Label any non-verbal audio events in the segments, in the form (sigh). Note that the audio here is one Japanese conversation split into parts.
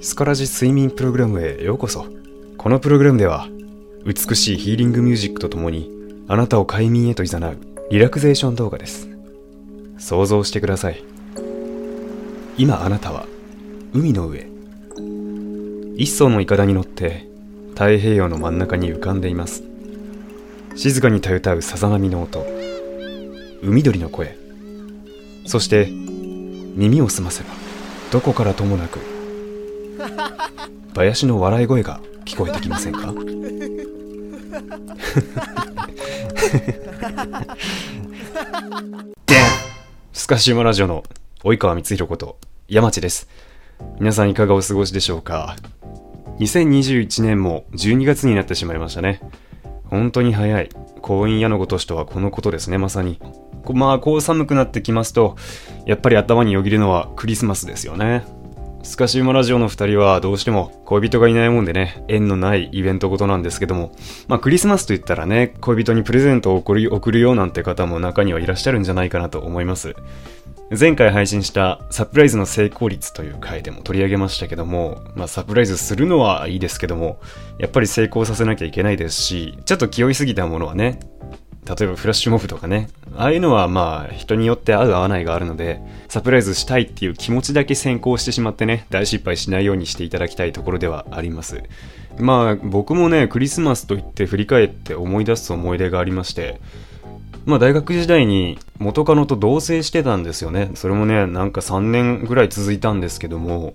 スカラジ睡眠プログラムへようこそ。このプログラムでは美しいヒーリングミュージックとともにあなたを快眠へと誘うリラクゼーション動画です。想像してください。今あなたは海の上。一艘のイカダに乗って太平洋の真ん中に浮かんでいます。静かにたゆたうさざ波の音。海鳥の声。そして耳を澄ませばどこからともなく林の笑い声が聞こえてきませんか？スカシウマラジオの及川光弘こと山地です。皆さんいかがお過ごしでしょうか？2021年も12月になってしまいましたね。本当に早い。婚姻屋のごとしとはこのことですねまさに。まあこう寒くなってきますとやっぱり頭によぎるのはクリスマスですよねスカシウマラジオの二人はどうしても恋人がいないもんでね、縁のないイベントごとなんですけども、まあクリスマスと言ったらね、恋人にプレゼントを送る送るよなんて方も中にはいらっしゃるんじゃないかなと思います。前回配信したサプライズの成功率という回でも取り上げましたけども、まあサプライズするのはいいですけども、やっぱり成功させなきゃいけないですし、ちょっと気負いすぎたものはね、例えばフラッシュモブとかね、ああいうのはまあ人によって合う合わないがあるので、サプライズしたいっていう気持ちだけ先行してしまってね、大失敗しないようにしていただきたいところではあります。まあ僕もね、クリスマスと言って振り返って思い出す思い出がありまして、まあ大学時代に元カノと同棲してたんですよね。それもね、なんか3年ぐらい続いたんですけども、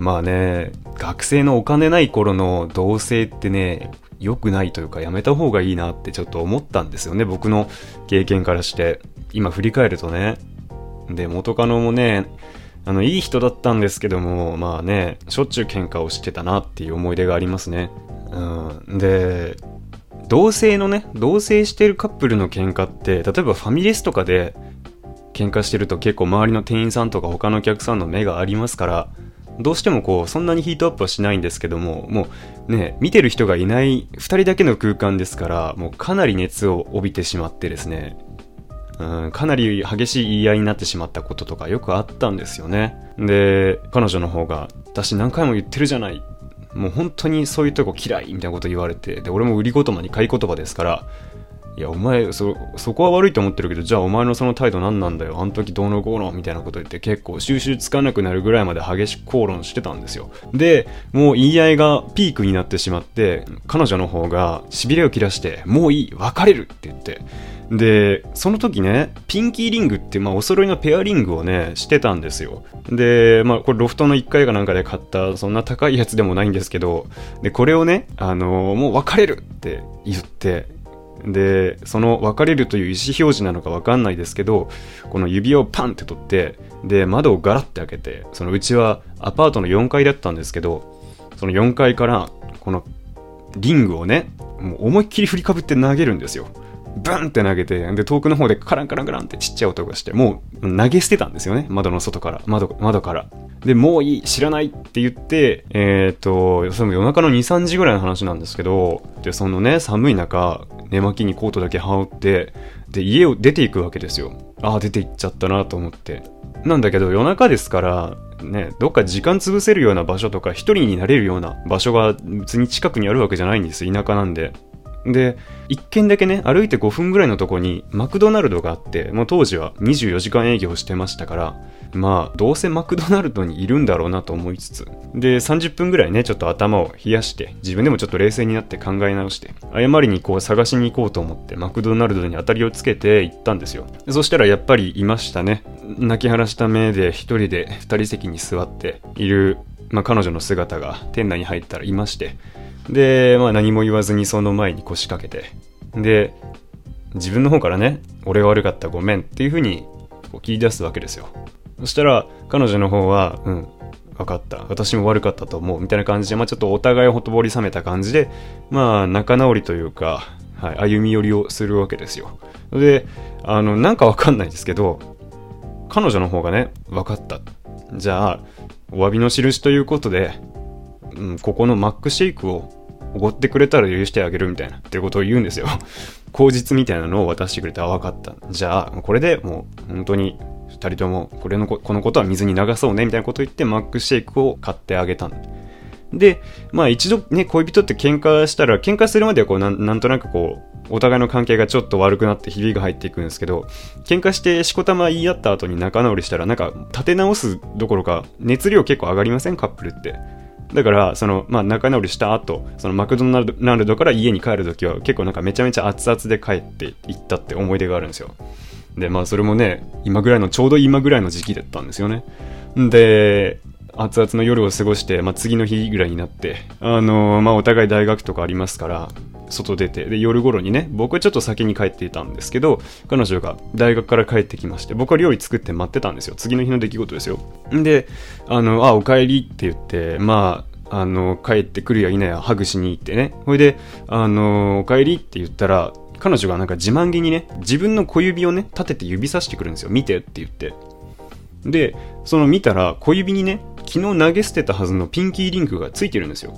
まあね、学生のお金ない頃の同棲ってね、良くないというかやめた方がいいなってちょっと思ったんですよね。僕の経験からして。今振り返るとね。で、元カノもね、あの、いい人だったんですけども、まあね、しょっちゅう喧嘩をしてたなっていう思い出がありますね。うん。で、同性のね、同棲してるカップルの喧嘩って、例えばファミレスとかで喧嘩してると結構周りの店員さんとか他のお客さんの目がありますから、どうしてもこう、そんなにヒートアップはしないんですけども、もうね、見てる人がいない2人だけの空間ですから、もうかなり熱を帯びてしまってですね、うん、かなり激しい言い合いになってしまったこととかよくあったんですよね。で、彼女の方が、私何回も言ってるじゃない。もう本当にそういうとこ嫌いみたいなこと言われて、で、俺も売り言葉に買い言葉ですから、いや、お前、そ、そこは悪いと思ってるけど、じゃあお前のその態度何なんだよ。あの時どうのこうのみたいなこと言って結構収集つかなくなるぐらいまで激しく口論してたんですよ。で、もう言い合いがピークになってしまって、彼女の方が痺れを切らして、もういい、別れるって言って、で、その時ね、ピンキーリングって、まあ、お揃いのペアリングをね、してたんですよ。で、まあ、これロフトの1階かなんかで買った、そんな高いやつでもないんですけど、で、これをね、あのー、もう別れるって言って、で、その別れるという意思表示なのかわかんないですけど、この指をパンって取って、で、窓をガラッて開けて、そのうちはアパートの4階だったんですけど、その4階から、このリングをね、もう思いっきり振りかぶって投げるんですよ。ブンって投げて、で、遠くの方でカランカランカランってちっちゃい音がして、もう投げ捨てたんですよね。窓の外から。窓、窓から。で、もういい、知らないって言って、えっ、ー、と、その夜中の2、3時ぐらいの話なんですけど、で、そのね、寒い中、寝巻きにコートだけ羽織って、で、家を出ていくわけですよ。ああ、出て行っちゃったなと思って。なんだけど、夜中ですから、ね、どっか時間潰せるような場所とか、一人になれるような場所が別に近くにあるわけじゃないんです。田舎なんで。で、一軒だけね、歩いて5分ぐらいのとこにマクドナルドがあって、もう当時は24時間営業してましたから、まあ、どうせマクドナルドにいるんだろうなと思いつつ、で、30分ぐらいね、ちょっと頭を冷やして、自分でもちょっと冷静になって考え直して、誤りにこう探しに行こうと思って、マクドナルドに当たりをつけて行ったんですよ。そしたらやっぱりいましたね。泣き晴らした目で一人で二人席に座っている、まあ彼女の姿が店内に入ったらいまして、で、まあ何も言わずにその前に腰掛けて、で、自分の方からね、俺が悪かったごめんっていう風にこう切り出すわけですよ。そしたら彼女の方は、うん、分かった。私も悪かったと思う。みたいな感じで、まあちょっとお互いほとぼり冷めた感じで、まあ仲直りというか、はい、歩み寄りをするわけですよ。で、あの、なんかわかんないですけど、彼女の方がね、分かった。じゃあ、お詫びの印ということで、うん、ここのマックシェイクをおごってくれたら許してあげるみたいな、っていうことを言うんですよ。(laughs) 口実みたいなのを渡してくれて、あ、分かった。じゃあ、これでもう、本当に、二人とも、これのこ、このことは水に流そうね、みたいなことを言って、マックシェイクを買ってあげたんで、まあ一度ね、恋人って喧嘩したら、喧嘩するまではこうな、なんとなくこう、お互いの関係がちょっと悪くなってひびが入っていくんですけど、喧嘩してしこたま言い合った後に仲直りしたら、なんか立て直すどころか、熱量結構上がりません？カップルって。だから、その、まあ、仲直りした後、そのマクドナルドから家に帰る時は結構なんかめちゃめちゃ熱々で帰っていったって思い出があるんですよ。で、まあそれもね、今ぐらいの、ちょうど今ぐらいの時期だったんですよね。で、熱々の夜を過ごして、まあ、次の日ぐらいになって、あのー、まあ、お互い大学とかありますから、外出て、で、夜頃にね、僕はちょっと先に帰っていたんですけど、彼女が大学から帰ってきまして、僕は料理作って待ってたんですよ。次の日の出来事ですよ。んで、あの、あ、お帰りって言って、まあ、あの、帰ってくるや否やハグしに行ってね。ほいで、あの、お帰りって言ったら、彼女がなんか自慢げにね、自分の小指をね、立てて指さしてくるんですよ。見てって言って。で、その見たら小指にね、昨日投げ捨てたはずのピンキーリングがついてるんですよ。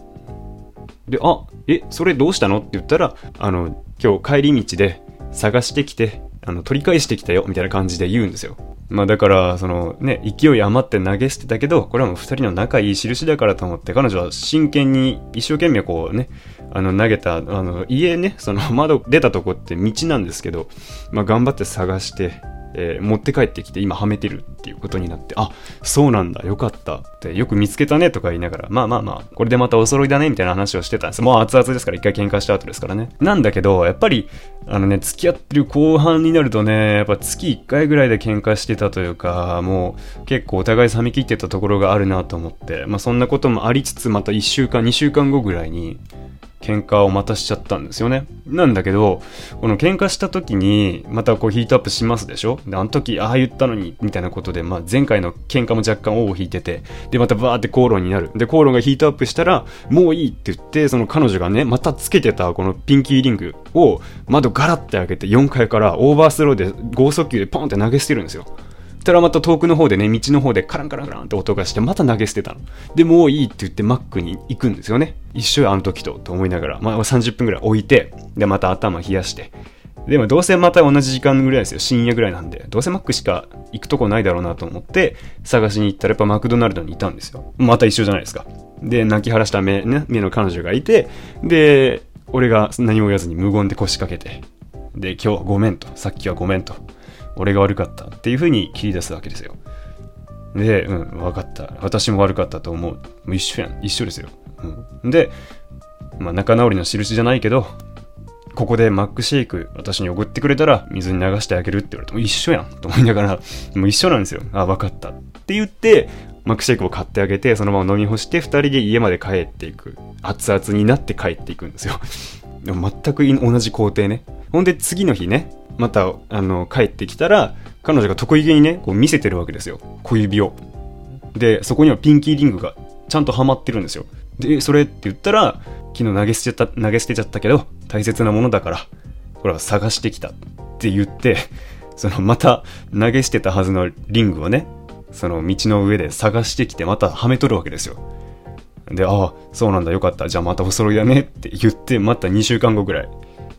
で、あ、え、それどうしたのって言ったら、あの、今日帰り道で探してきて、あの、取り返してきたよ、みたいな感じで言うんですよ。まあだから、そのね、勢い余って投げ捨てたけど、これはもう二人の仲いい印だからと思って、彼女は真剣に一生懸命こうね、あの投げた、あの家ね、その窓出たとこって道なんですけど、まあ頑張って探して、えー、持って帰ってきて今はめてるっていうことになって、あ、そうなんだ、よかったって、よく見つけたねとか言いながら、まあまあまあ、これでまたお揃いだねみたいな話をしてたんです。もう熱々ですから、一回喧嘩した後ですからね。なんだけど、やっぱり、あのね、付き合ってる後半になるとね、やっぱ月1回ぐらいで喧嘩してたというか、もう結構お互い冷め切ってたところがあるなと思って、まあそんなこともありつつ、また1週間、2週間後ぐらいに、喧嘩をまたしちゃったんですよね。なんだけど、この喧嘩した時に、またこうヒートアップしますでしょ？で、あの時、ああ言ったのに、みたいなことで、まあ前回の喧嘩も若干尾を引いてて、で、またバーって口論になる。で、口論がヒートアップしたら、もういいって言って、その彼女がね、またつけてたこのピンキーリングを窓ガラッて開けて4階からオーバースローで剛速球でポンって投げ捨てるんですよ。たらまた遠くの方でね、道の方でカランカランカランって音がして、また投げ捨てたの。で、もういいって言ってマックに行くんですよね。一緒や、あの時と、と思いながら。まあ30分ぐらい置いて、で、また頭冷やして。でもどうせまた同じ時間ぐらいですよ。深夜ぐらいなんで。どうせマックしか行くとこないだろうなと思って、探しに行ったらやっぱマクドナルドにいたんですよ。また一緒じゃないですか。で、泣き晴らした目、ね、目の彼女がいて、で、俺が何も言わずに無言で腰掛けて、で、今日はごめんと。さっきはごめんと。俺が悪かったっていう風に切り出すわけですよ。で、うん、分かった。私も悪かったと思う。もう一緒やん。一緒ですよ。うん、で、まあ、仲直りの印じゃないけど、ここでマックシェイク私におごってくれたら水に流してあげるって言われても一緒やんと思いながら、もう一緒なんですよ。あ、分かった。って言って、マックシェイクを買ってあげて、そのまま飲み干して、二人で家まで帰っていく。熱々になって帰っていくんですよ。全く同じ工程ね。ほんで次の日ね、また、あの、帰ってきたら、彼女が得意げにね、こう見せてるわけですよ。小指を。で、そこにはピンキーリングがちゃんとはまってるんですよ。で、それって言ったら、昨日投げ捨てちゃった、投げ捨てちゃったけど、大切なものだから、これは探してきたって言って、そのまた投げ捨てたはずのリングをね、その道の上で探してきてまたはめとるわけですよ。で、ああ、そうなんだ、よかった。じゃあまたお揃いだねって言って、また2週間後ぐらい、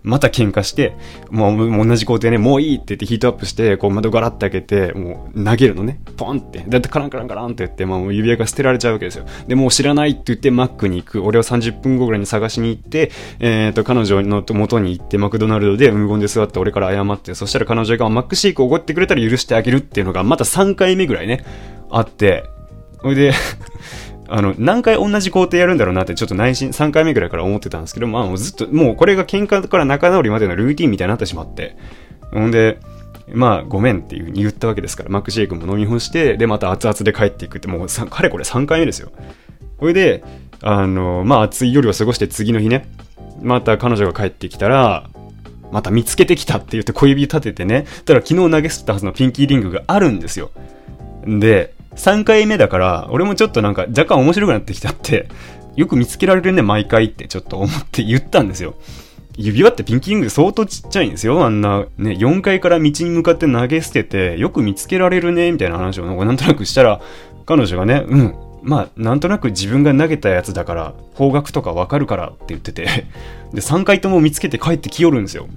また喧嘩して、もう同じ工程ね、もういいって言ってヒートアップして、こう窓ガラッて開けて、もう投げるのね。ポンって。だってカランカランカランって言って、まあもう指輪が捨てられちゃうわけですよ。で、もう知らないって言ってマックに行く。俺は30分後ぐらいに探しに行って、えっ、ー、と、彼女の元に行ってマクドナルドで無言で座って俺から謝って、そしたら彼女がマックシェイクおごってくれたら許してあげるっていうのがまた3回目ぐらいね、あって、ほいであの、何回同じ工程やるんだろうなってちょっと内心3回目ぐらいから思ってたんですけど、まあもうずっと、もうこれが喧嘩から仲直りまでのルーティンみたいになってしまって。ほんで、まあごめんっていう風に言ったわけですから、マックシェイクも飲み干して、でまた熱々で帰っていくって、もうかれこれ3回目ですよ。それで、あの、まあ暑い夜を過ごして次の日ね、また彼女が帰ってきたら、また見つけてきたって言って小指立ててね、ただ昨日投げ捨てたはずのピンキーリングがあるんですよ。で、3回目だから、俺もちょっとなんか若干面白くなってきちゃって、(laughs) よく見つけられるね、毎回ってちょっと思って言ったんですよ。指輪ってピンキング相当ちっちゃいんですよ。あんな、ね、4階から道に向かって投げ捨てて、よく見つけられるね、みたいな話をなんとなくしたら、彼女がね、うん、まあ、なんとなく自分が投げたやつだから、方角とかわかるからって言ってて、で、3回とも見つけて帰ってきよるんですよ。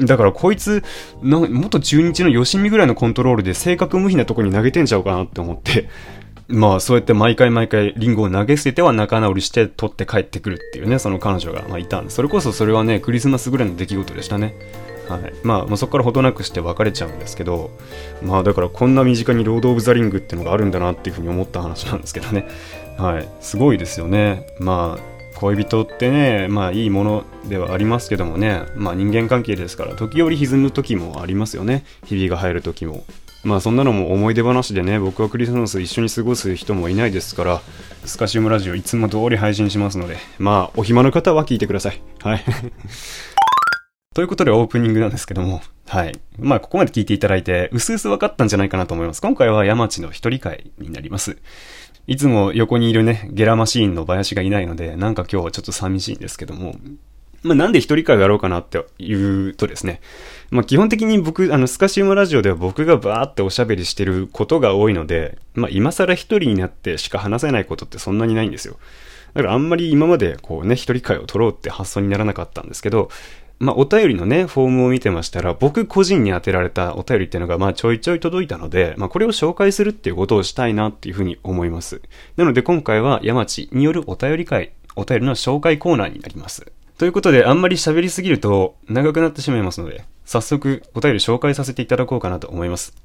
だからこいつ、元中日の吉見ぐらいのコントロールで正確無比なとこに投げてんちゃうかなって思って、(laughs) まあそうやって毎回毎回リンゴを投げ捨てては仲直りして取って帰ってくるっていうね、その彼女がまいたんで、それこそそれはね、クリスマスぐらいの出来事でしたね。はい。まあ、まあ、そこからほどなくして別れちゃうんですけど、まあだからこんな身近にロード・オブ・ザ・リングっていうのがあるんだなっていうふうに思った話なんですけどね。はい。すごいですよね。まあ、恋人ってね、まあいいものではありますけどもね、まあ人間関係ですから、時折歪む時もありますよね。ひびが入る時も。まあそんなのも思い出話でね、僕はクリスマス一緒に過ごす人もいないですから、スカシウムラジオいつも通り配信しますので、まあお暇の方は聞いてください。はい。(laughs) ということでオープニングなんですけども、はい。まあここまで聞いていただいて、うすうす分かったんじゃないかなと思います。今回は山地の一人会になります。いつも横にいるね、ゲラマシーンの林がいないので、なんか今日はちょっと寂しいんですけども、まあ、なんで一人会をやろうかなって言うとですね、まあ、基本的に僕、あの、スカシウムラジオでは僕がバーっておしゃべりしてることが多いので、まあ、今更一人になってしか話せないことってそんなにないんですよ。だからあんまり今までこうね、一人会を取ろうって発想にならなかったんですけど、まあ、お便りのね、フォームを見てましたら、僕個人に当てられたお便りっていうのが、まあ、ちょいちょい届いたので、まあ、これを紹介するっていうことをしたいなっていうふうに思います。なので、今回は、山地によるお便り会、お便りの紹介コーナーになります。ということで、あんまり喋りすぎると、長くなってしまいますので、早速、お便り紹介させていただこうかなと思います。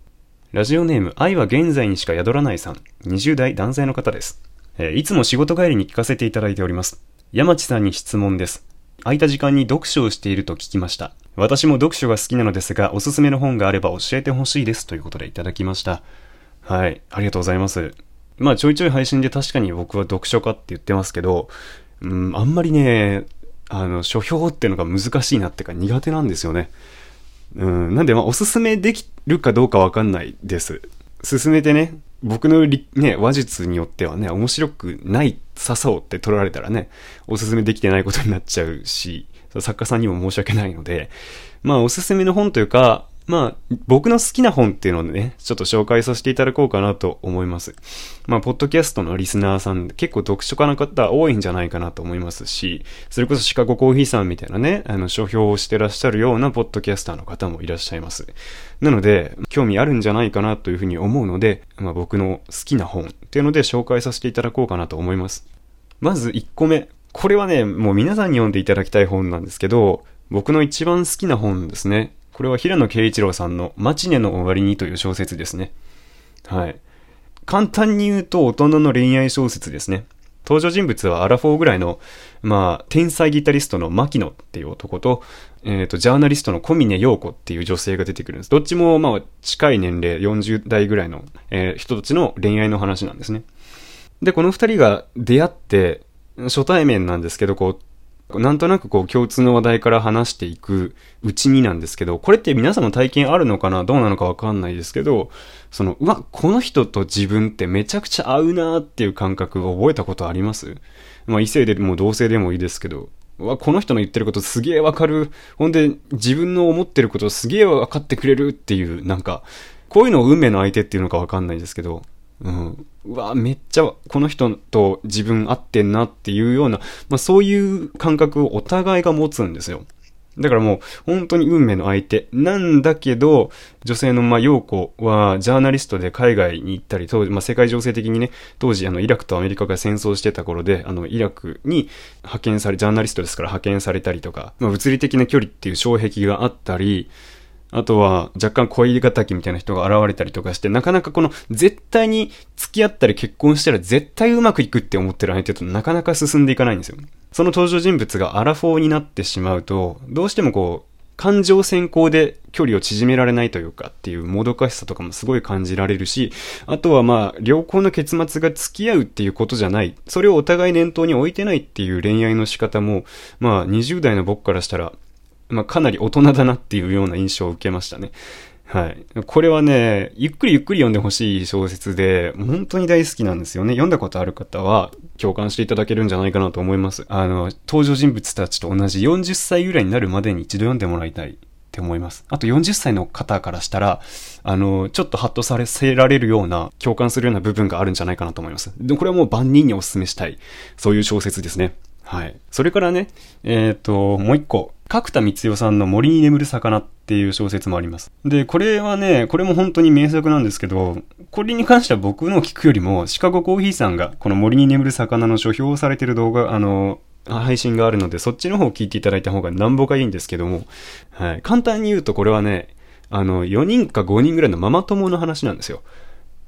ラジオネーム、愛は現在にしか宿らないさん、20代男性の方です。えー、いつも仕事帰りに聞かせていただいております。山地さんに質問です。空いた時間に読書をしていると聞きました。私も読書が好きなのですが、おすすめの本があれば教えてほしいですということでいただきました。はい、ありがとうございます。まあちょいちょい配信で確かに僕は読書家って言ってますけど、うん、あんまりね、あの、書評っていうのが難しいなってか苦手なんですよね。うん、なんでまあおすすめできるかどうかわかんないです。進めてね、僕のね、話術によってはね、面白くないさそうって取られたらね、おすすめできてないことになっちゃうし、作家さんにも申し訳ないので、まあおすすめの本というか、まあ、僕の好きな本っていうのをね、ちょっと紹介させていただこうかなと思います。まあ、ポッドキャストのリスナーさん、結構読書家の方多いんじゃないかなと思いますし、それこそシカゴコーヒーさんみたいなね、あの、書評をしてらっしゃるようなポッドキャスターの方もいらっしゃいます。なので、興味あるんじゃないかなというふうに思うので、まあ、僕の好きな本っていうので紹介させていただこうかなと思います。まず1個目。これはね、もう皆さんに読んでいただきたい本なんですけど、僕の一番好きな本ですね。これは平野啓一郎さんのマチネの終わりにという小説ですね。はい。簡単に言うと大人の恋愛小説ですね。登場人物はアラフォーぐらいの、まあ、天才ギタリストの牧野っていう男と、えっ、ー、と、ジャーナリストの小峰陽子っていう女性が出てくるんです。どっちも、まあ、近い年齢、40代ぐらいの、えー、人たちの恋愛の話なんですね。で、この二人が出会って、初対面なんですけど、こう、なんとなくこう共通の話題から話していくうちになんですけど、これって皆さんの体験あるのかなどうなのかわかんないですけど、その、うわ、この人と自分ってめちゃくちゃ合うなーっていう感覚を覚えたことあります？まあ異性でも同性でもいいですけど、うわ、この人の言ってることすげえわかる。ほんで、自分の思ってることすげえわかってくれるっていう、なんか、こういうのを運命の相手っていうのかわかんないですけど、うん。うわ、めっちゃこの人と自分合ってんなっていうような、まあそういう感覚をお互いが持つんですよ。だからもう本当に運命の相手なんだけど、女性のまあ陽子はジャーナリストで海外に行ったり、当時、まあ世界情勢的にね、当時あのイラクとアメリカが戦争してた頃で、あのイラクに派遣され、ジャーナリストですから派遣されたりとか、まあ物理的な距離っていう障壁があったり、あとは若干恋敵みたいな人が現れたりとかして、なかなかこの絶対に付き合ったり結婚したら絶対うまくいくって思ってる相手となかなか進んでいかないんですよ。その登場人物がアラフォーになってしまうと、どうしてもこう、感情先行で距離を縮められないというかっていうもどかしさとかもすごい感じられるし、あとはまあ、良好の結末が付き合うっていうことじゃない、それをお互い念頭に置いてないっていう恋愛の仕方も、まあ、20代の僕からしたら、まあ、かなり大人だなっていうような印象を受けましたね。はい。これはね、ゆっくりゆっくり読んでほしい小説で、本当に大好きなんですよね。読んだことある方は共感していただけるんじゃないかなと思います。あの、登場人物たちと同じ40歳ぐらいになるまでに一度読んでもらいたいって思います。あと40歳の方からしたら、あの、ちょっとハッとさせられるような、共感するような部分があるんじゃないかなと思います。でこれはもう万人にお勧めしたい、そういう小説ですね。はい。それからね、えっ、ー、と、もう一個、角田光代さんの森に眠る魚っていう小説もあります。で、これはね、これも本当に名作なんですけど、これに関しては僕の聞くよりも、シカゴコーヒーさんがこの森に眠る魚の書評をされてる動画、あの、配信があるので、そっちの方を聞いていただいた方がなんぼかいいんですけども、はい。簡単に言うとこれはね、あの、4人か5人ぐらいのママ友の話なんですよ。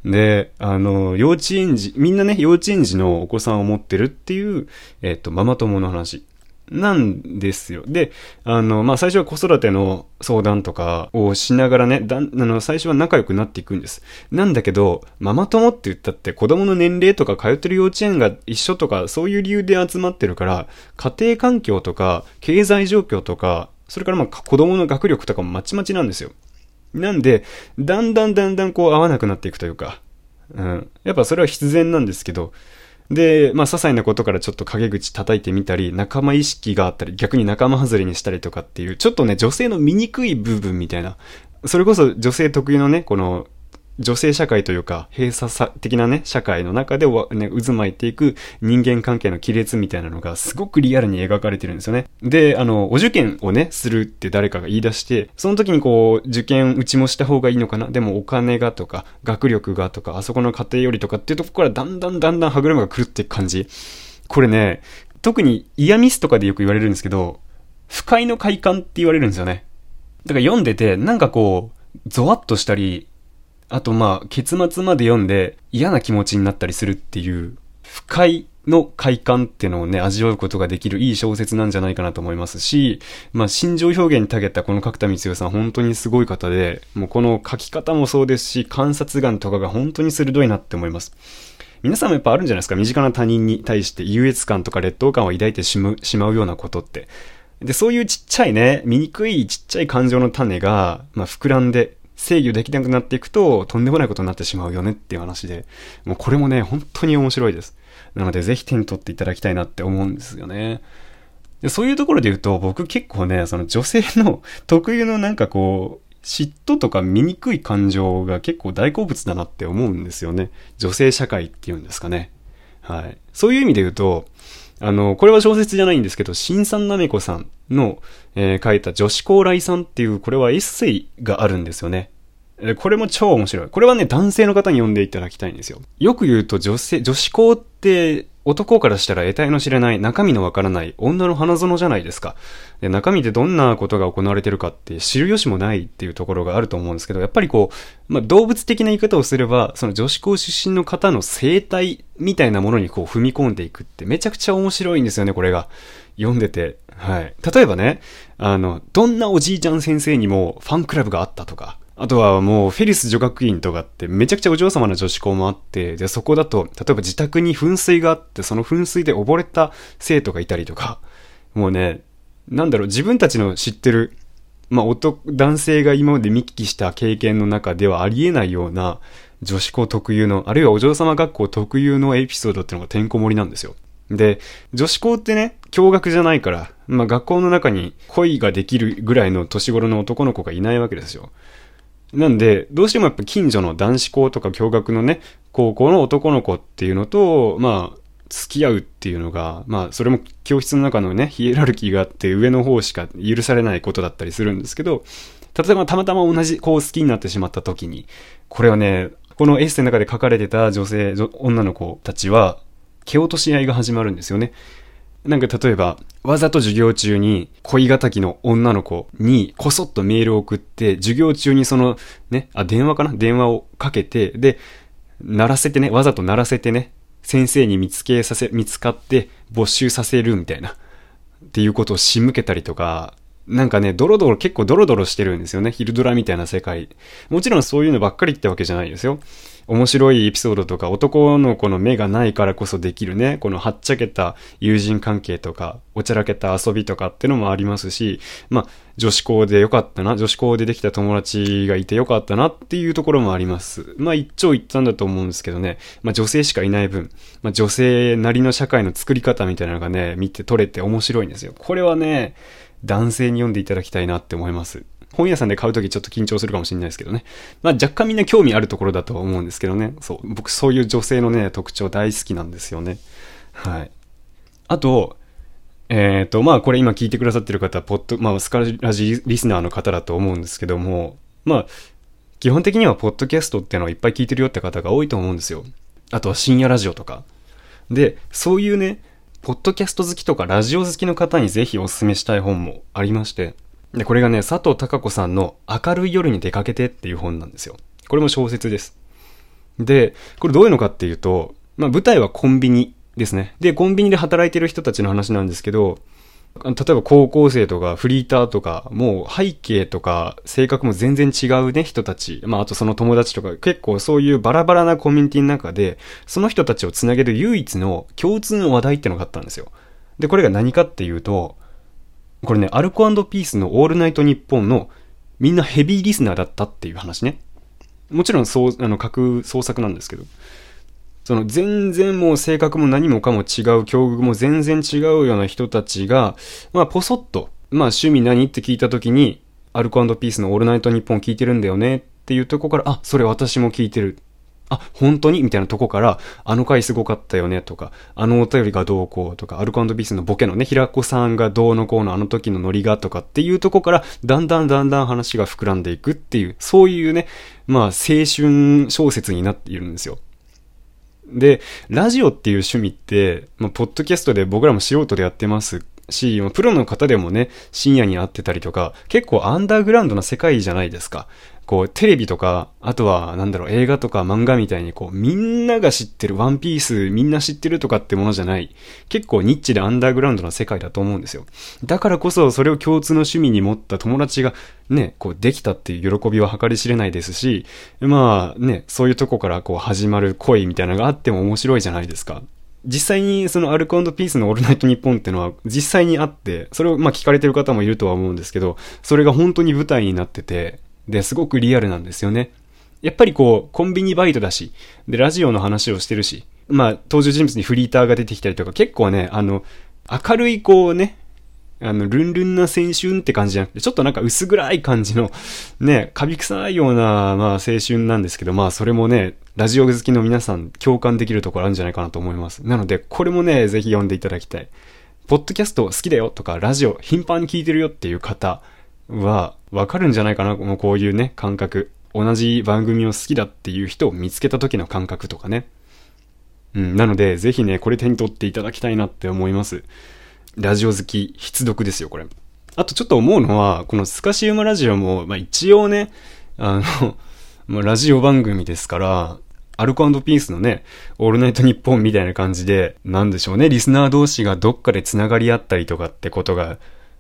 で、あの、幼稚園児、みんなね、幼稚園児のお子さんを持ってるっていう、えっと、ママ友の話。なんですよ。で、あの、まあ、最初は子育ての相談とかをしながらね、だあの、最初は仲良くなっていくんです。なんだけど、ママ友って言ったって子供の年齢とか通ってる幼稚園が一緒とか、そういう理由で集まってるから、家庭環境とか、経済状況とか、それからまあ、子供の学力とかもまちまちなんですよ。なんで、だんだんだんだんこう合わなくなっていくというか、うん。やっぱそれは必然なんですけど、で、まあ、些細なことからちょっと陰口叩いてみたり、仲間意識があったり、逆に仲間外れにしたりとかっていう、ちょっとね、女性の醜い部分みたいな、それこそ女性特有のね、この、女性社会というか、閉鎖さ的なね、社会の中で、ね、渦巻いていく人間関係の亀裂みたいなのがすごくリアルに描かれてるんですよね。で、あの、お受験をね、するって誰かが言い出して、その時にこう、受験うちもした方がいいのかな？でもお金がとか、学力がとか、あそこの家庭よりとかっていうとこからだんだんだんだん歯車が狂っていく感じ。これね、特にイヤミスとかでよく言われるんですけど、不快の快感って言われるんですよね。だから読んでて、なんかこう、ゾワッとしたり、あとまあ、結末まで読んで嫌な気持ちになったりするっていう、不快の快感っていうのをね、味わうことができるいい小説なんじゃないかなと思いますし、まあ、心情表現に長けたこの角田光代さん本当にすごい方で、もうこの書き方もそうですし、観察眼とかが本当に鋭いなって思います。皆さんもやっぱあるんじゃないですか？身近な他人に対して優越感とか劣等感を抱いてしまうようなことって。で、そういうちっちゃいね、醜いちっちゃい感情の種が、まあ、膨らんで、制御できなくなっていくと、とんでもないことになってしまうよねっていう話で、もうこれもね、本当に面白いです。なので、ぜひ手に取っていただきたいなって思うんですよね。でそういうところで言うと、僕結構ね、その女性の (laughs) 特有のなんかこう、嫉妬とか醜い感情が結構大好物だなって思うんですよね。女性社会っていうんですかね。はい。そういう意味で言うと、あの、これは小説じゃないんですけど、新さんなめこさんの、えー、書いた女子高来さんっていう、これはエッセイがあるんですよね。これも超面白い。これはね、男性の方に読んでいただきたいんですよ。よく言うと女性、女子高って男からしたら得体の知れない、中身のわからない女の花園じゃないですか。で、中身でどんなことが行われてるかって知る由もないっていうところがあると思うんですけど、やっぱりこう、まあ、動物的な言い方をすれば、その女子高出身の方の生態みたいなものにこう踏み込んでいくってめちゃくちゃ面白いんですよね、これが。読んでて。はい。例えばね、あの、どんなおじいちゃん先生にもファンクラブがあったとか、あとはもうフェリス女学院とかってめちゃくちゃお嬢様の女子校もあって、で、そこだと、例えば自宅に噴水があって、その噴水で溺れた生徒がいたりとか、もうね、なんだろう、自分たちの知ってる、まあ、男、男性が今まで見聞きした経験の中ではありえないような女子校特有の、あるいはお嬢様学校特有のエピソードっていうのがてんこ盛りなんですよ。で、女子校ってね、驚愕じゃないから、まあ学校の中に恋ができるぐらいの年頃の男の子がいないわけですよ。なんで、どうしてもやっぱ近所の男子校とか共学のね、高校の男の子っていうのと、まあ、付き合うっていうのが、まあ、それも教室の中のね、ヒエラルキーがあって上の方しか許されないことだったりするんですけど、例えばたまたま同じ子を好きになってしまった時に、これはね、このエッセイの中で書かれてた女性、女の子たちは、蹴落とし合いが始まるんですよね。なんか例えば、わざと授業中に恋敵の女の子にこそっとメールを送って、授業中にそのね、あ、電話かな？電話をかけて、で、鳴らせてね、わざと鳴らせてね、先生に見つけさせ、見つかって没収させるみたいな、っていうことを仕向けたりとか、なんかね、ドロドロ、結構ドロドロしてるんですよね。ヒルドラみたいな世界。もちろんそういうのばっかりってわけじゃないですよ。面白いエピソードとか、男の子の目がないからこそできるね、このはっちゃけた友人関係とか、おちゃらけた遊びとかってのもありますし、まあ、女子校でよかったな、女子校でできた友達がいてよかったなっていうところもあります。まあ、一長一短だと思うんですけどね、まあ、女性しかいない分、まあ、女性なりの社会の作り方みたいなのがね、見て取れて面白いんですよ。これはね、男性に読んでいただきたいなって思います。本屋さんで買うときちょっと緊張するかもしれないですけどね。まあ若干みんな興味あるところだとは思うんですけどね。そう。僕そういう女性のね、特徴大好きなんですよね。はい。あと、えっ、ー、と、まあこれ今聞いてくださってる方、ポッド、まあスカラジリスナーの方だと思うんですけども、まあ、基本的にはポッドキャストっていうのをいっぱい聞いてるよって方が多いと思うんですよ。あとは深夜ラジオとか。で、そういうね、ポッドキャスト好きとかラジオ好きの方にぜひお勧めしたい本もありまして、で、これがね、佐藤孝子さんの明るい夜に出かけてっていう本なんですよ。これも小説です。で、これどういうのかっていうと、まあ舞台はコンビニですね。で、コンビニで働いてる人たちの話なんですけど、例えば高校生とかフリーターとか、もう背景とか性格も全然違うね、人たち。まああとその友達とか、結構そういうバラバラなコミュニティの中で、その人たちをつなげる唯一の共通の話題ってのがあったんですよ。で、これが何かっていうと、これね、アルコピースのオールナイトニッポンのみんなヘビーリスナーだったっていう話ね。もちろんそう、あの、架空創作なんですけど。その全然もう性格も何もかも違う、境遇も全然違うような人たちが、まあポソッと、まあ趣味何って聞いた時に、アルコピースのオールナイトニッポン聞いてるんだよねっていうとこから、あ、それ私も聞いてる。あ、本当に？みたいなとこから、あの回すごかったよね？とか、あのお便りがどうこう？とか、アルコピースのボケのね、平子さんがどうのこうのあの時のノリが？とかっていうとこから、だんだんだんだん話が膨らんでいくっていう、そういうね、まあ青春小説になっているんですよ。で、ラジオっていう趣味って、まあ、ポッドキャストで僕らも素人でやってます。し、プロの方でもね、深夜に会ってたりとか、結構アンダーグラウンドな世界じゃないですか。こう、テレビとか、あとは、なんだろう、映画とか漫画みたいに、こう、みんなが知ってる、ワンピースみんな知ってるとかってものじゃない、結構ニッチでアンダーグラウンドな世界だと思うんですよ。だからこそ、それを共通の趣味に持った友達が、ね、こう、できたっていう喜びは計り知れないですし、まあ、ね、そういうとこからこう、始まる恋みたいなのがあっても面白いじゃないですか。実際にそのアルコピースのオールナイトニッポンってのは実際にあって、それをまあ聞かれてる方もいるとは思うんですけど、それが本当に舞台になってて、で、すごくリアルなんですよね。やっぱりこう、コンビニバイトだし、で、ラジオの話をしてるし、まあ、登場人物にフリーターが出てきたりとか、結構ね、あの、明るいこうね、あの、ルンルンな青春って感じじゃなくて、ちょっとなんか薄暗い感じの、ね、カビ臭いような、まあ、青春なんですけど、まあ、それもね、ラジオ好きの皆さん共感できるところあるんじゃないかなと思います。なので、これもね、ぜひ読んでいただきたい。ポッドキャスト好きだよとか、ラジオ頻繁に聞いてるよっていう方は、わかるんじゃないかな、もうこういうね、感覚。同じ番組を好きだっていう人を見つけた時の感覚とかね。うん、なので、ぜひね、これ手に取っていただきたいなって思います。ラジオ好き、必読ですよ、これ。あとちょっと思うのは、このスカシウマラジオも、まあ一応ね、あの、(laughs) ラジオ番組ですから、アルコピースのね、オールナイトニッポンみたいな感じで、なんでしょうね、リスナー同士がどっかで繋がり合ったりとかってことが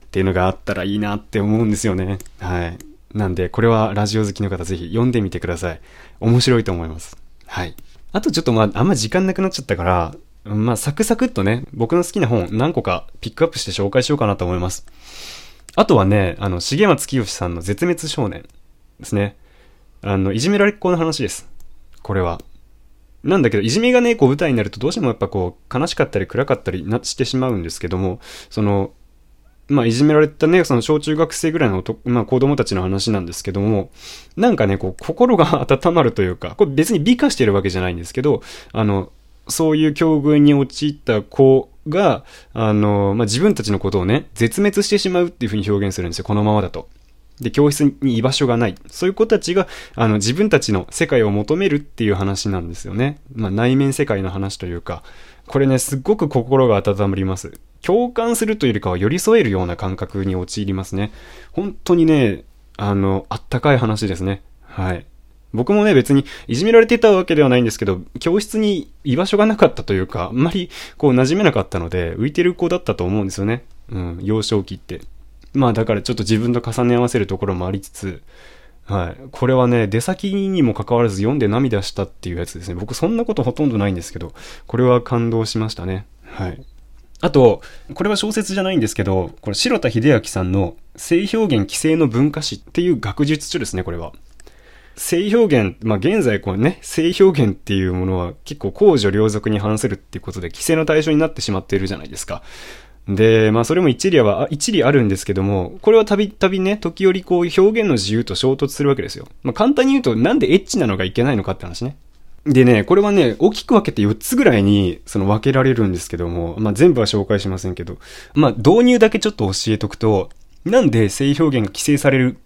っていうのがあったらいいなって思うんですよね。はい。なんで、これはラジオ好きの方ぜひ読んでみてください。面白いと思います。はい。あとちょっとまあ、あんま時間なくなっちゃったから、まあ、サクサクっとね、僕の好きな本何個かピックアップして紹介しようかなと思います。あとはね、あの、重松清さんの絶滅少年ですね。あの、いじめられっ子の話です。これは。なんだけど、いじめがね、こう舞台になるとどうしてもやっぱこう、悲しかったり暗かったりなしてしまうんですけども、その、まあ、いじめられたね、その小中学生ぐらいのまあ、子供たちの話なんですけども、なんかね、こう、心が (laughs) 温まるというか、これ別に美化してるわけじゃないんですけど、あの、そういう境遇に陥った子が、あの、まあ、自分たちのことをね、絶滅してしまうっていうふうに表現するんですよ、このままだと。で、教室に居場所がない。そういう子たちが、あの、自分たちの世界を求めるっていう話なんですよね。まあ、内面世界の話というか、これね、すっごく心が温まります。共感するというよりかは寄り添えるような感覚に陥りますね。本当にね、あの、あったかい話ですね。はい。僕もね、別にいじめられてたわけではないんですけど、教室に居場所がなかったというか、あんまりこう馴染めなかったので、浮いてる子だったと思うんですよね。うん、幼少期って。まあだからちょっと自分と重ね合わせるところもありつつ、はい。これはね、出先にも関わらず読んで涙したっていうやつですね。僕そんなことほとんどないんですけど、これは感動しましたね。はい。あと、これは小説じゃないんですけど、これ白田秀明さんの性表現規制の文化史っていう学術書ですね、これは。性表現、まあ、現在こうね、性表現っていうものは結構公序良俗に反するっていうことで規制の対象になってしまっているじゃないですか。で、まあそれも一理は、一理あるんですけども、これはたびたびね、時折こう表現の自由と衝突するわけですよ。まあ簡単に言うと、なんでエッチなのがいけないのかって話ね。でね、これはね、大きく分けて4つぐらいに、その分けられるんですけども、まあ、全部は紹介しませんけど、まあ、導入だけちょっと教えとくと、なんで性表現が規制される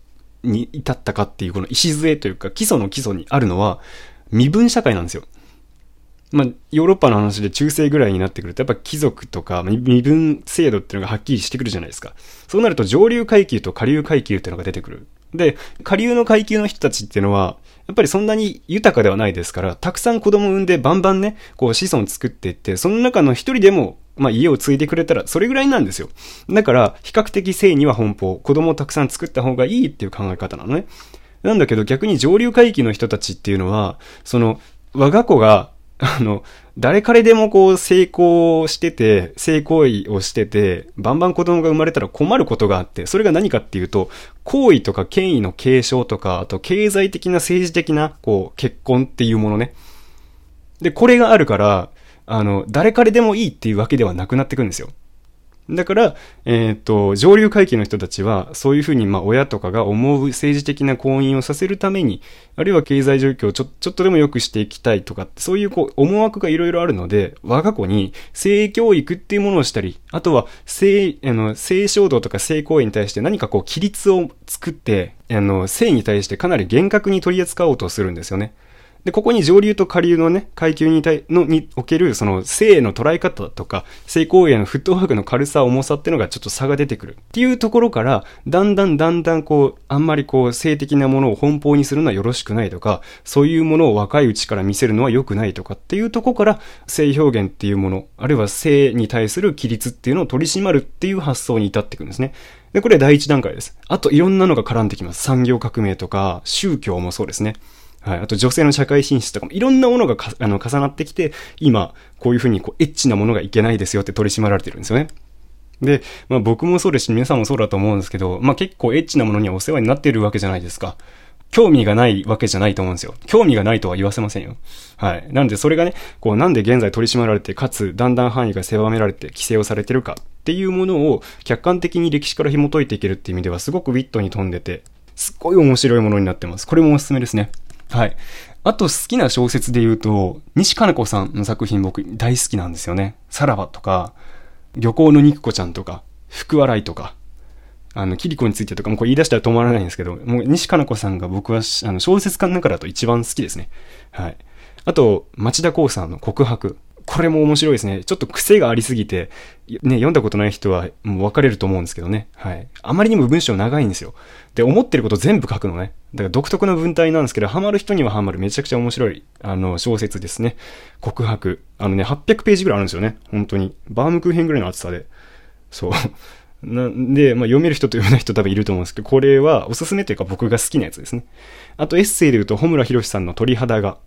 に至ったかっていうこの礎というか基礎の基礎にあるのは身分社会なんですよ。まあ、ヨーロッパの話で中世ぐらいになってくると、やっぱ貴族とか身分制度っていうのがはっきりしてくるじゃないですか。そうなると上流階級と下流階級っていうのが出てくる。で、下流の階級の人たちっていうのは、やっぱりそんなに豊かではないですから、たくさん子供産んでバンバンね、こう子孫作っていって、その中の一人でも、まあ家を継いでくれたら、それぐらいなんですよ。だから、比較的性には奔放、子供をたくさん作った方がいいっていう考え方なのね。なんだけど逆に上流階級の人たちっていうのは、その、我が子があの、誰彼でもこう成功してて、性行為をしてて、バンバン子供が生まれたら困ることがあって、それが何かっていうと、行為とか権威の継承とか、あと経済的な政治的な、こう、結婚っていうものね。で、これがあるから、あの、誰彼でもいいっていうわけではなくなってくるんですよ。だから、えっ、ー、と、上流階級の人たちは、そういうふうに、まあ、親とかが思う政治的な婚姻をさせるために、あるいは経済状況をちょ、ちょっとでも良くしていきたいとか、そういうこう、思惑がいろいろあるので、我が子に性教育っていうものをしたり、あとは、性、あの、性衝動とか性行為に対して何かこう、規律を作って、あの、性に対してかなり厳格に取り扱おうとするんですよね。で、ここに上流と下流のね、階級に対、の、における、その、性の捉え方とか、性行為へのフットワークの軽さ、重さっていうのがちょっと差が出てくる。っていうところから、だんだんだんだんこう、あんまりこう、性的なものを奔放にするのはよろしくないとか、そういうものを若いうちから見せるのは良くないとかっていうとこから、性表現っていうもの、あるいは性に対する規律っていうのを取り締まるっていう発想に至っていくんですね。で、これ第一段階です。あといろんなのが絡んできます。産業革命とか、宗教もそうですね。はい。あと女性の社会進出とかもいろんなものがあの重なってきて、今、こういうふうにこうエッチなものがいけないですよって取り締まられてるんですよね。で、まあ僕もそうですし、皆さんもそうだと思うんですけど、まあ結構エッチなものにはお世話になっているわけじゃないですか。興味がないわけじゃないと思うんですよ。興味がないとは言わせませんよ。はい。なんでそれがね、こうなんで現在取り締まられて、かつだんだん範囲が狭められて規制をされてるかっていうものを客観的に歴史から紐解いていけるっていう意味ではすごくウィットに飛んでて、すっごい面白いものになってます。これもおすすめですね。はい。あと好きな小説で言うと、西加奈子さんの作品僕大好きなんですよね。さらばとか、漁港の肉子ちゃんとか、福笑いとか、あの、キリコについてとかもこれ言い出したら止まらないんですけど、もう西加奈子さんが僕はあの小説家の中だと一番好きですね。はい。あと、町田光さんの告白。これも面白いですね。ちょっと癖がありすぎて、ね、読んだことない人はもう分かれると思うんですけどね。はい。あまりにも文章長いんですよ。で、思ってること全部書くのね。だから独特な文体なんですけど、ハマる人にはハマるめちゃくちゃ面白い、あの、小説ですね。告白。あのね、800ページぐらいあるんですよね。本当に。バームクーヘンぐらいの厚さで。そう。(laughs) なんで、まあ、読める人と読めない人多分いると思うんですけど、これはおすすめというか僕が好きなやつですね。あとエッセイで言うと、穂村博さんの鳥肌が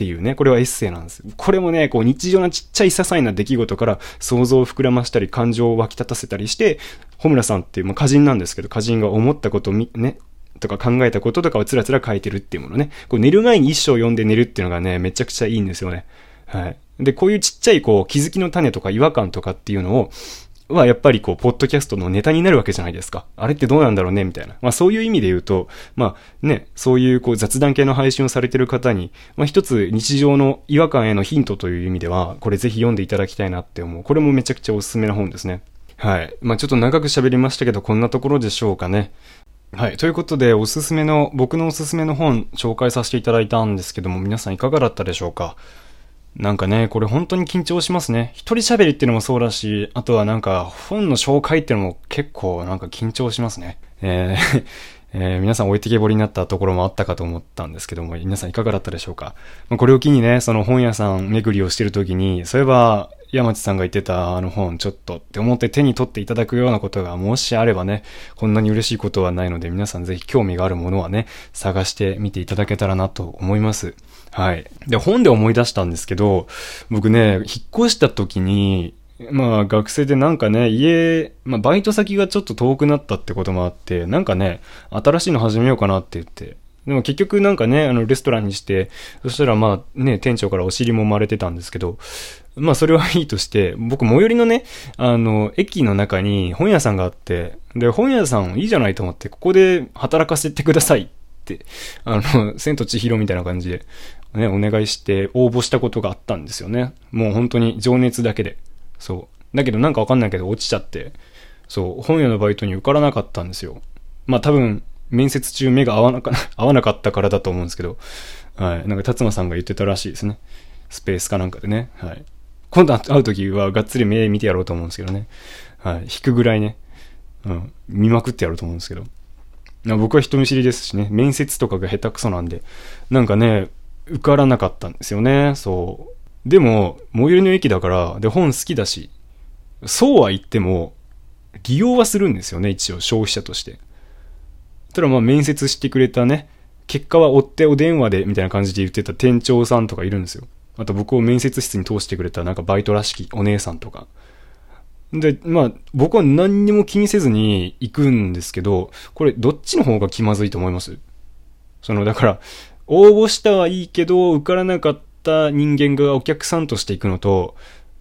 っていうね、これはエッセイなんです。これもね、こう日常のちっちゃい些細な出来事から想像を膨らましたり、感情を湧き立たせたりして、穂村さんっていう、まあ、歌人なんですけど、歌人が思ったことをね、とか考えたこととかをつらつら書いてるっていうものね。こう寝る前に一章読んで寝るっていうのがね、めちゃくちゃいいんですよね。はい。で、こういうちっちゃいこう気づきの種とか違和感とかっていうのを、はやっぱりこう、ポッドキャストのネタになるわけじゃないですか。あれってどうなんだろうねみたいな。まあそういう意味で言うと、まあね、そういうこう雑談系の配信をされてる方に、まあ一つ日常の違和感へのヒントという意味では、これぜひ読んでいただきたいなって思う。これもめちゃくちゃおすすめな本ですね。はい。まあちょっと長く喋りましたけど、こんなところでしょうかね。はい。ということで、おすすめの、僕のおすすめの本紹介させていただいたんですけども、皆さんいかがだったでしょうか？なんかね、これ本当に緊張しますね。一人喋りっていうのもそうだし、あとはなんか本の紹介っていうのも結構なんか緊張しますね。えー (laughs) えー、皆さん置いてけぼりになったところもあったかと思ったんですけども、皆さんいかがだったでしょうか？まあ、これを機にね、その本屋さん巡りをしてるときに、そういえば、山地さんが言ってたあの本ちょっとって思って手に取っていただくようなことがもしあればね、こんなに嬉しいことはないので皆さんぜひ興味があるものはね、探してみていただけたらなと思います。はい。で、本で思い出したんですけど、僕ね、引っ越した時に、まあ学生でなんかね、家、まあバイト先がちょっと遠くなったってこともあって、なんかね、新しいの始めようかなって言って、でも結局なんかね、あのレストランにして、そしたらまあね、店長からお尻もまれてたんですけど、まあそれはいいとして、僕最寄りのね、あの、駅の中に本屋さんがあって、で、本屋さんいいじゃないと思って、ここで働かせてくださいって、あの、千と千尋みたいな感じでね、お願いして応募したことがあったんですよね。もう本当に情熱だけで。そう。だけどなんかわかんないけど落ちちゃって、そう、本屋のバイトに受からなかったんですよ。まあ多分、面接中目が合わなか、(laughs) 合わなかったからだと思うんですけど、はい。なんか達馬さんが言ってたらしいですね。スペースかなんかでね。はい。今度会う時はがっつり目見てやろうと思うんですけどね。はい。引くぐらいね。うん。見まくってやろうと思うんですけど。僕は人見知りですしね。面接とかが下手くそなんで。なんかね、受からなかったんですよね。そう。でも、最寄りの駅だから、で、本好きだし、そうは言っても、利用はするんですよね、一応、消費者として。ただまあ、面接してくれたね、結果は追ってお電話で、みたいな感じで言ってた店長さんとかいるんですよ。あと僕を面接室に通してくれたなんかバイトらしきお姉さんとか。で、まあ、僕は何にも気にせずに行くんですけど、これどっちの方が気まずいと思います？その、だから、応募したはいいけど、受からなかった人間がお客さんとして行くのと、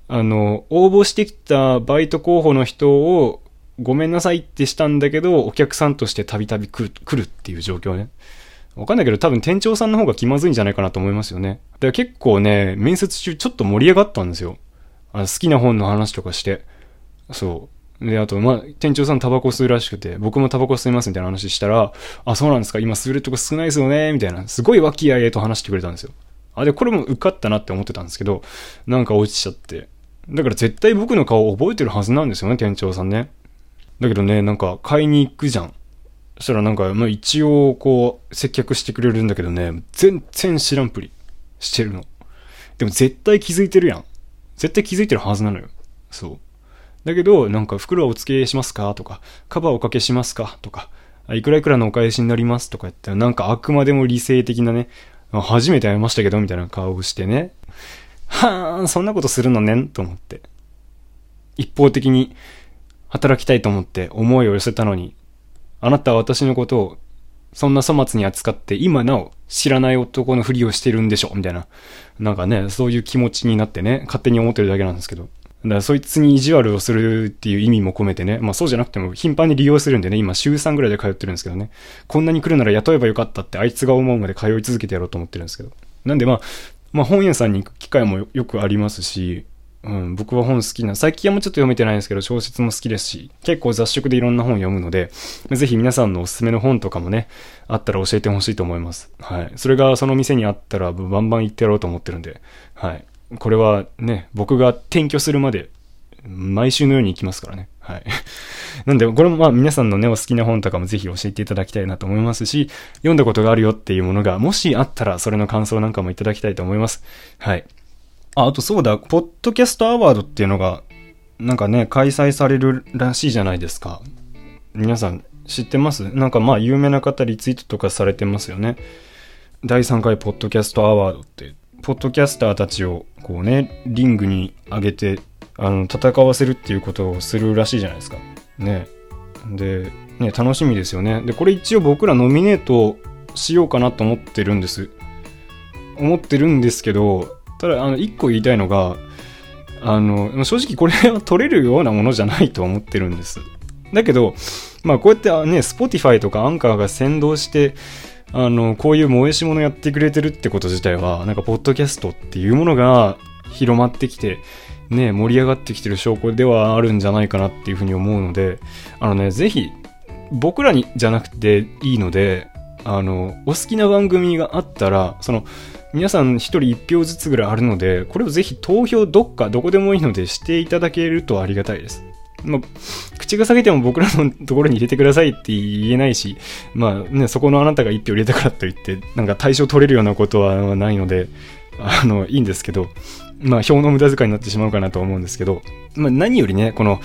あの、応募してきたバイト候補の人を、ごめんなさいってしたんだけど、お客さんとしてたびたび来るっていう状況ね。わかんないけど多分店長さんの方が気まずいんじゃないかなと思いますよね。だから結構ね、面接中ちょっと盛り上がったんですよ。あ好きな本の話とかして。そう。で、あと、まあ、店長さんタバコ吸うらしくて、僕もタバコ吸いますみたいな話したら、あ、そうなんですか今吸えるとこ少ないですよねみたいな、すごい和気あいあいと話してくれたんですよ。あ、で、これも受かったなって思ってたんですけど、なんか落ちちゃって。だから絶対僕の顔覚えてるはずなんですよね、店長さんね。だけどね、なんか買いに行くじゃん。そしたらなんか、まあ一応こう、接客してくれるんだけどね、全然知らんぷりしてるの。でも絶対気づいてるやん。絶対気づいてるはずなのよ。そう。だけど、なんか袋はお付けしますか？とか、カバーをおかけしますか？とか、いくらいくらのお返しになります？とか言ったら、なんかあくまでも理性的なね、初めて会いましたけど、みたいな顔をしてね。はーん、そんなことするのねん？と思って。一方的に働きたいと思って思いを寄せたのに、あなたは私のことをそんな粗末に扱って今なお知らない男のふりをしてるんでしょ？みたいな。なんかね、そういう気持ちになってね、勝手に思ってるだけなんですけど。だからそいつに意地悪をするっていう意味も込めてね、まあそうじゃなくても頻繁に利用するんでね、今週3ぐらいで通ってるんですけどね、こんなに来るなら雇えばよかったってあいつが思うまで通い続けてやろうと思ってるんですけど。なんでまあ、まあ本屋さんに行く機会もよくありますし、うん、僕は本好きな、最近はもうちょっと読めてないんですけど、小説も好きですし、結構雑食でいろんな本読むので、ぜひ皆さんのおすすめの本とかもね、あったら教えてほしいと思います。はい。それがその店にあったら、バンバン行ってやろうと思ってるんで、はい。これはね、僕が転居するまで毎週のように行きますからね。はい。(laughs) なんで、これもまあ皆さんのね、お好きな本とかもぜひ教えていただきたいなと思いますし、読んだことがあるよっていうものが、もしあったら、それの感想なんかもいただきたいと思います。はい。あ、あとそうだ、ポッドキャストアワードっていうのが、なんかね、開催されるらしいじゃないですか。皆さん知ってます？なんかまあ有名な方リツイートとかされてますよね。第3回ポッドキャストアワードって、ポッドキャスターたちをこうね、リングに上げてあの、戦わせるっていうことをするらしいじゃないですか。ね。で、ね、楽しみですよね。で、これ一応僕らノミネートしようかなと思ってるんです。思ってるんですけど、ただ、あの、一個言いたいのが、あの、正直これは取れるようなものじゃないと思ってるんです。だけど、まあこうやってね、Spotify とかアンカーが先導して、あの、こういう萌えし物やってくれてるってこと自体は、なんか、ポッドキャストっていうものが広まってきて、ね、盛り上がってきてる証拠ではあるんじゃないかなっていうふうに思うので、あのね、ぜひ、僕らにじゃなくていいので、あの、お好きな番組があったら、その、皆さん一人一票ずつぐらいあるので、これをぜひ投票どっかどこでもいいのでしていただけるとありがたいです。まあ、口が下げても僕らのところに入れてくださいって言えないし、まあね、そこのあなたが1票入れたからといって、なんか対象取れるようなことはないので、あの、いいんですけど、まあ、票の無駄遣いになってしまうかなと思うんですけど、まあ、何よりね、この、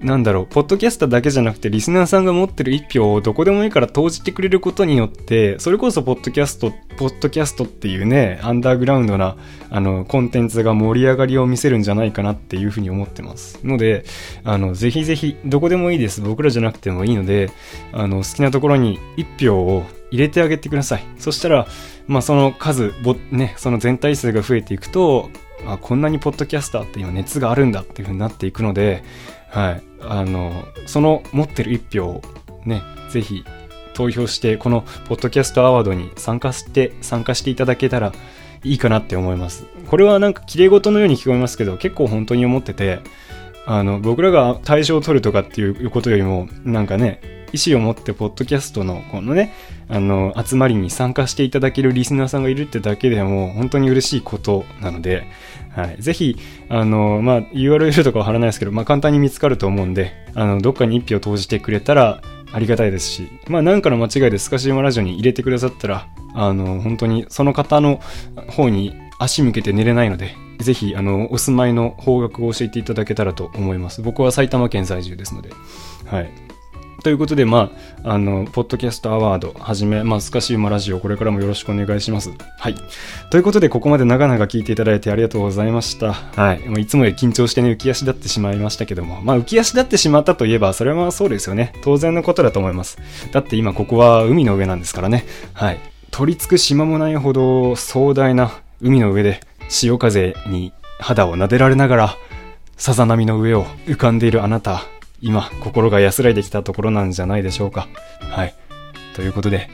なんだろう、ポッドキャスターだけじゃなくて、リスナーさんが持ってる一票をどこでもいいから投じてくれることによって、それこそポッドキャスト、ポッドキャストっていうね、アンダーグラウンドな、あの、コンテンツが盛り上がりを見せるんじゃないかなっていうふうに思ってます。ので、あの、ぜひぜひ、どこでもいいです。僕らじゃなくてもいいので、あの、好きなところに一票を入れてあげてください。そしたら、まあ、その数、ね、その全体数が増えていくと、あこんなにポッドキャスターって今熱があるんだっていう風になっていくので、はい、あのその持ってる一票をねぜひ投票してこのポッドキャストアワードに参加して参加していただけたらいいかなって思います。これはなんか綺麗事のように聞こえますけど、結構本当に思ってて、あの、僕らが対象を取るとかっていうことよりも、なんかね、意思を持ってポッドキャストのこのね、あの、集まりに参加していただけるリスナーさんがいるってだけでも本当に嬉しいことなので、はい。ぜひ、あの、まあ、URL とかは貼らないですけど、まあ、簡単に見つかると思うんで、あの、どっかに一票投じてくれたらありがたいですし、まあ、なんかの間違いでスカシウマラジオに入れてくださったら、あの、本当にその方の方に足向けて寝れないので、ぜひ、あの、お住まいの方角を教えていただけたらと思います。僕は埼玉県在住ですので、はい。ということで、まあ、あの、ポッドキャストアワードはじめ、まあ、スカシウマラジオ、これからもよろしくお願いします。はい。ということで、ここまで長々聞いていただいてありがとうございました。はい。いつもより緊張してね、浮き足立ってしまいましたけども、まあ、浮き足立ってしまったといえば、それはそうですよね。当然のことだと思います。だって今、ここは海の上なんですからね。はい。取り付く島もないほど壮大な海の上で、潮風に肌を撫でられながら、さざ波の上を浮かんでいるあなた、今、心が安らいできたところなんじゃないでしょうか。はい。ということで、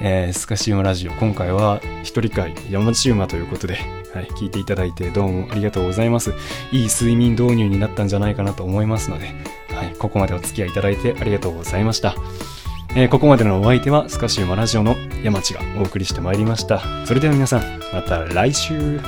えー、スカシウマラジオ、今回は一人会山地馬ということで、はい、聞いていただいてどうもありがとうございます。いい睡眠導入になったんじゃないかなと思いますので、はい、ここまでお付き合いいただいてありがとうございました。えー、ここまでのお相手はスカシウマラジオの山地がお送りしてまいりました。それでは皆さん、また来週